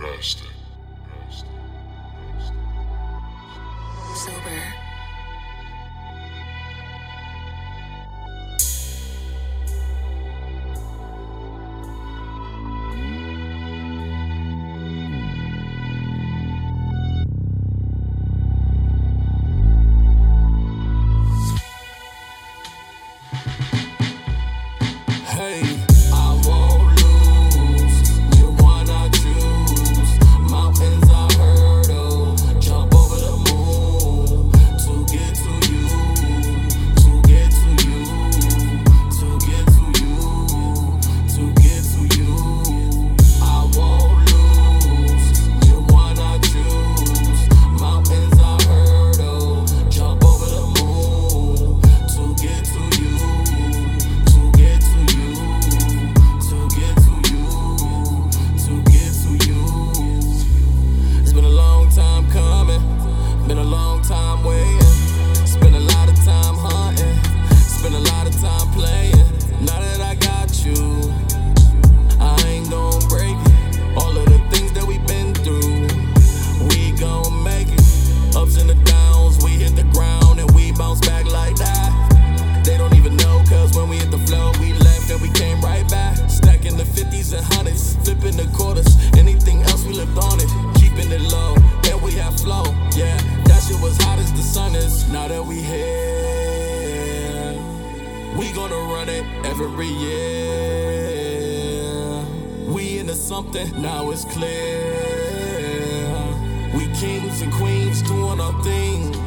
Nasty. Nasty. Nasty. Sober. Been a long time Now that we here, we gonna run it every year. We into something, now it's clear. We kings and queens doing our thing.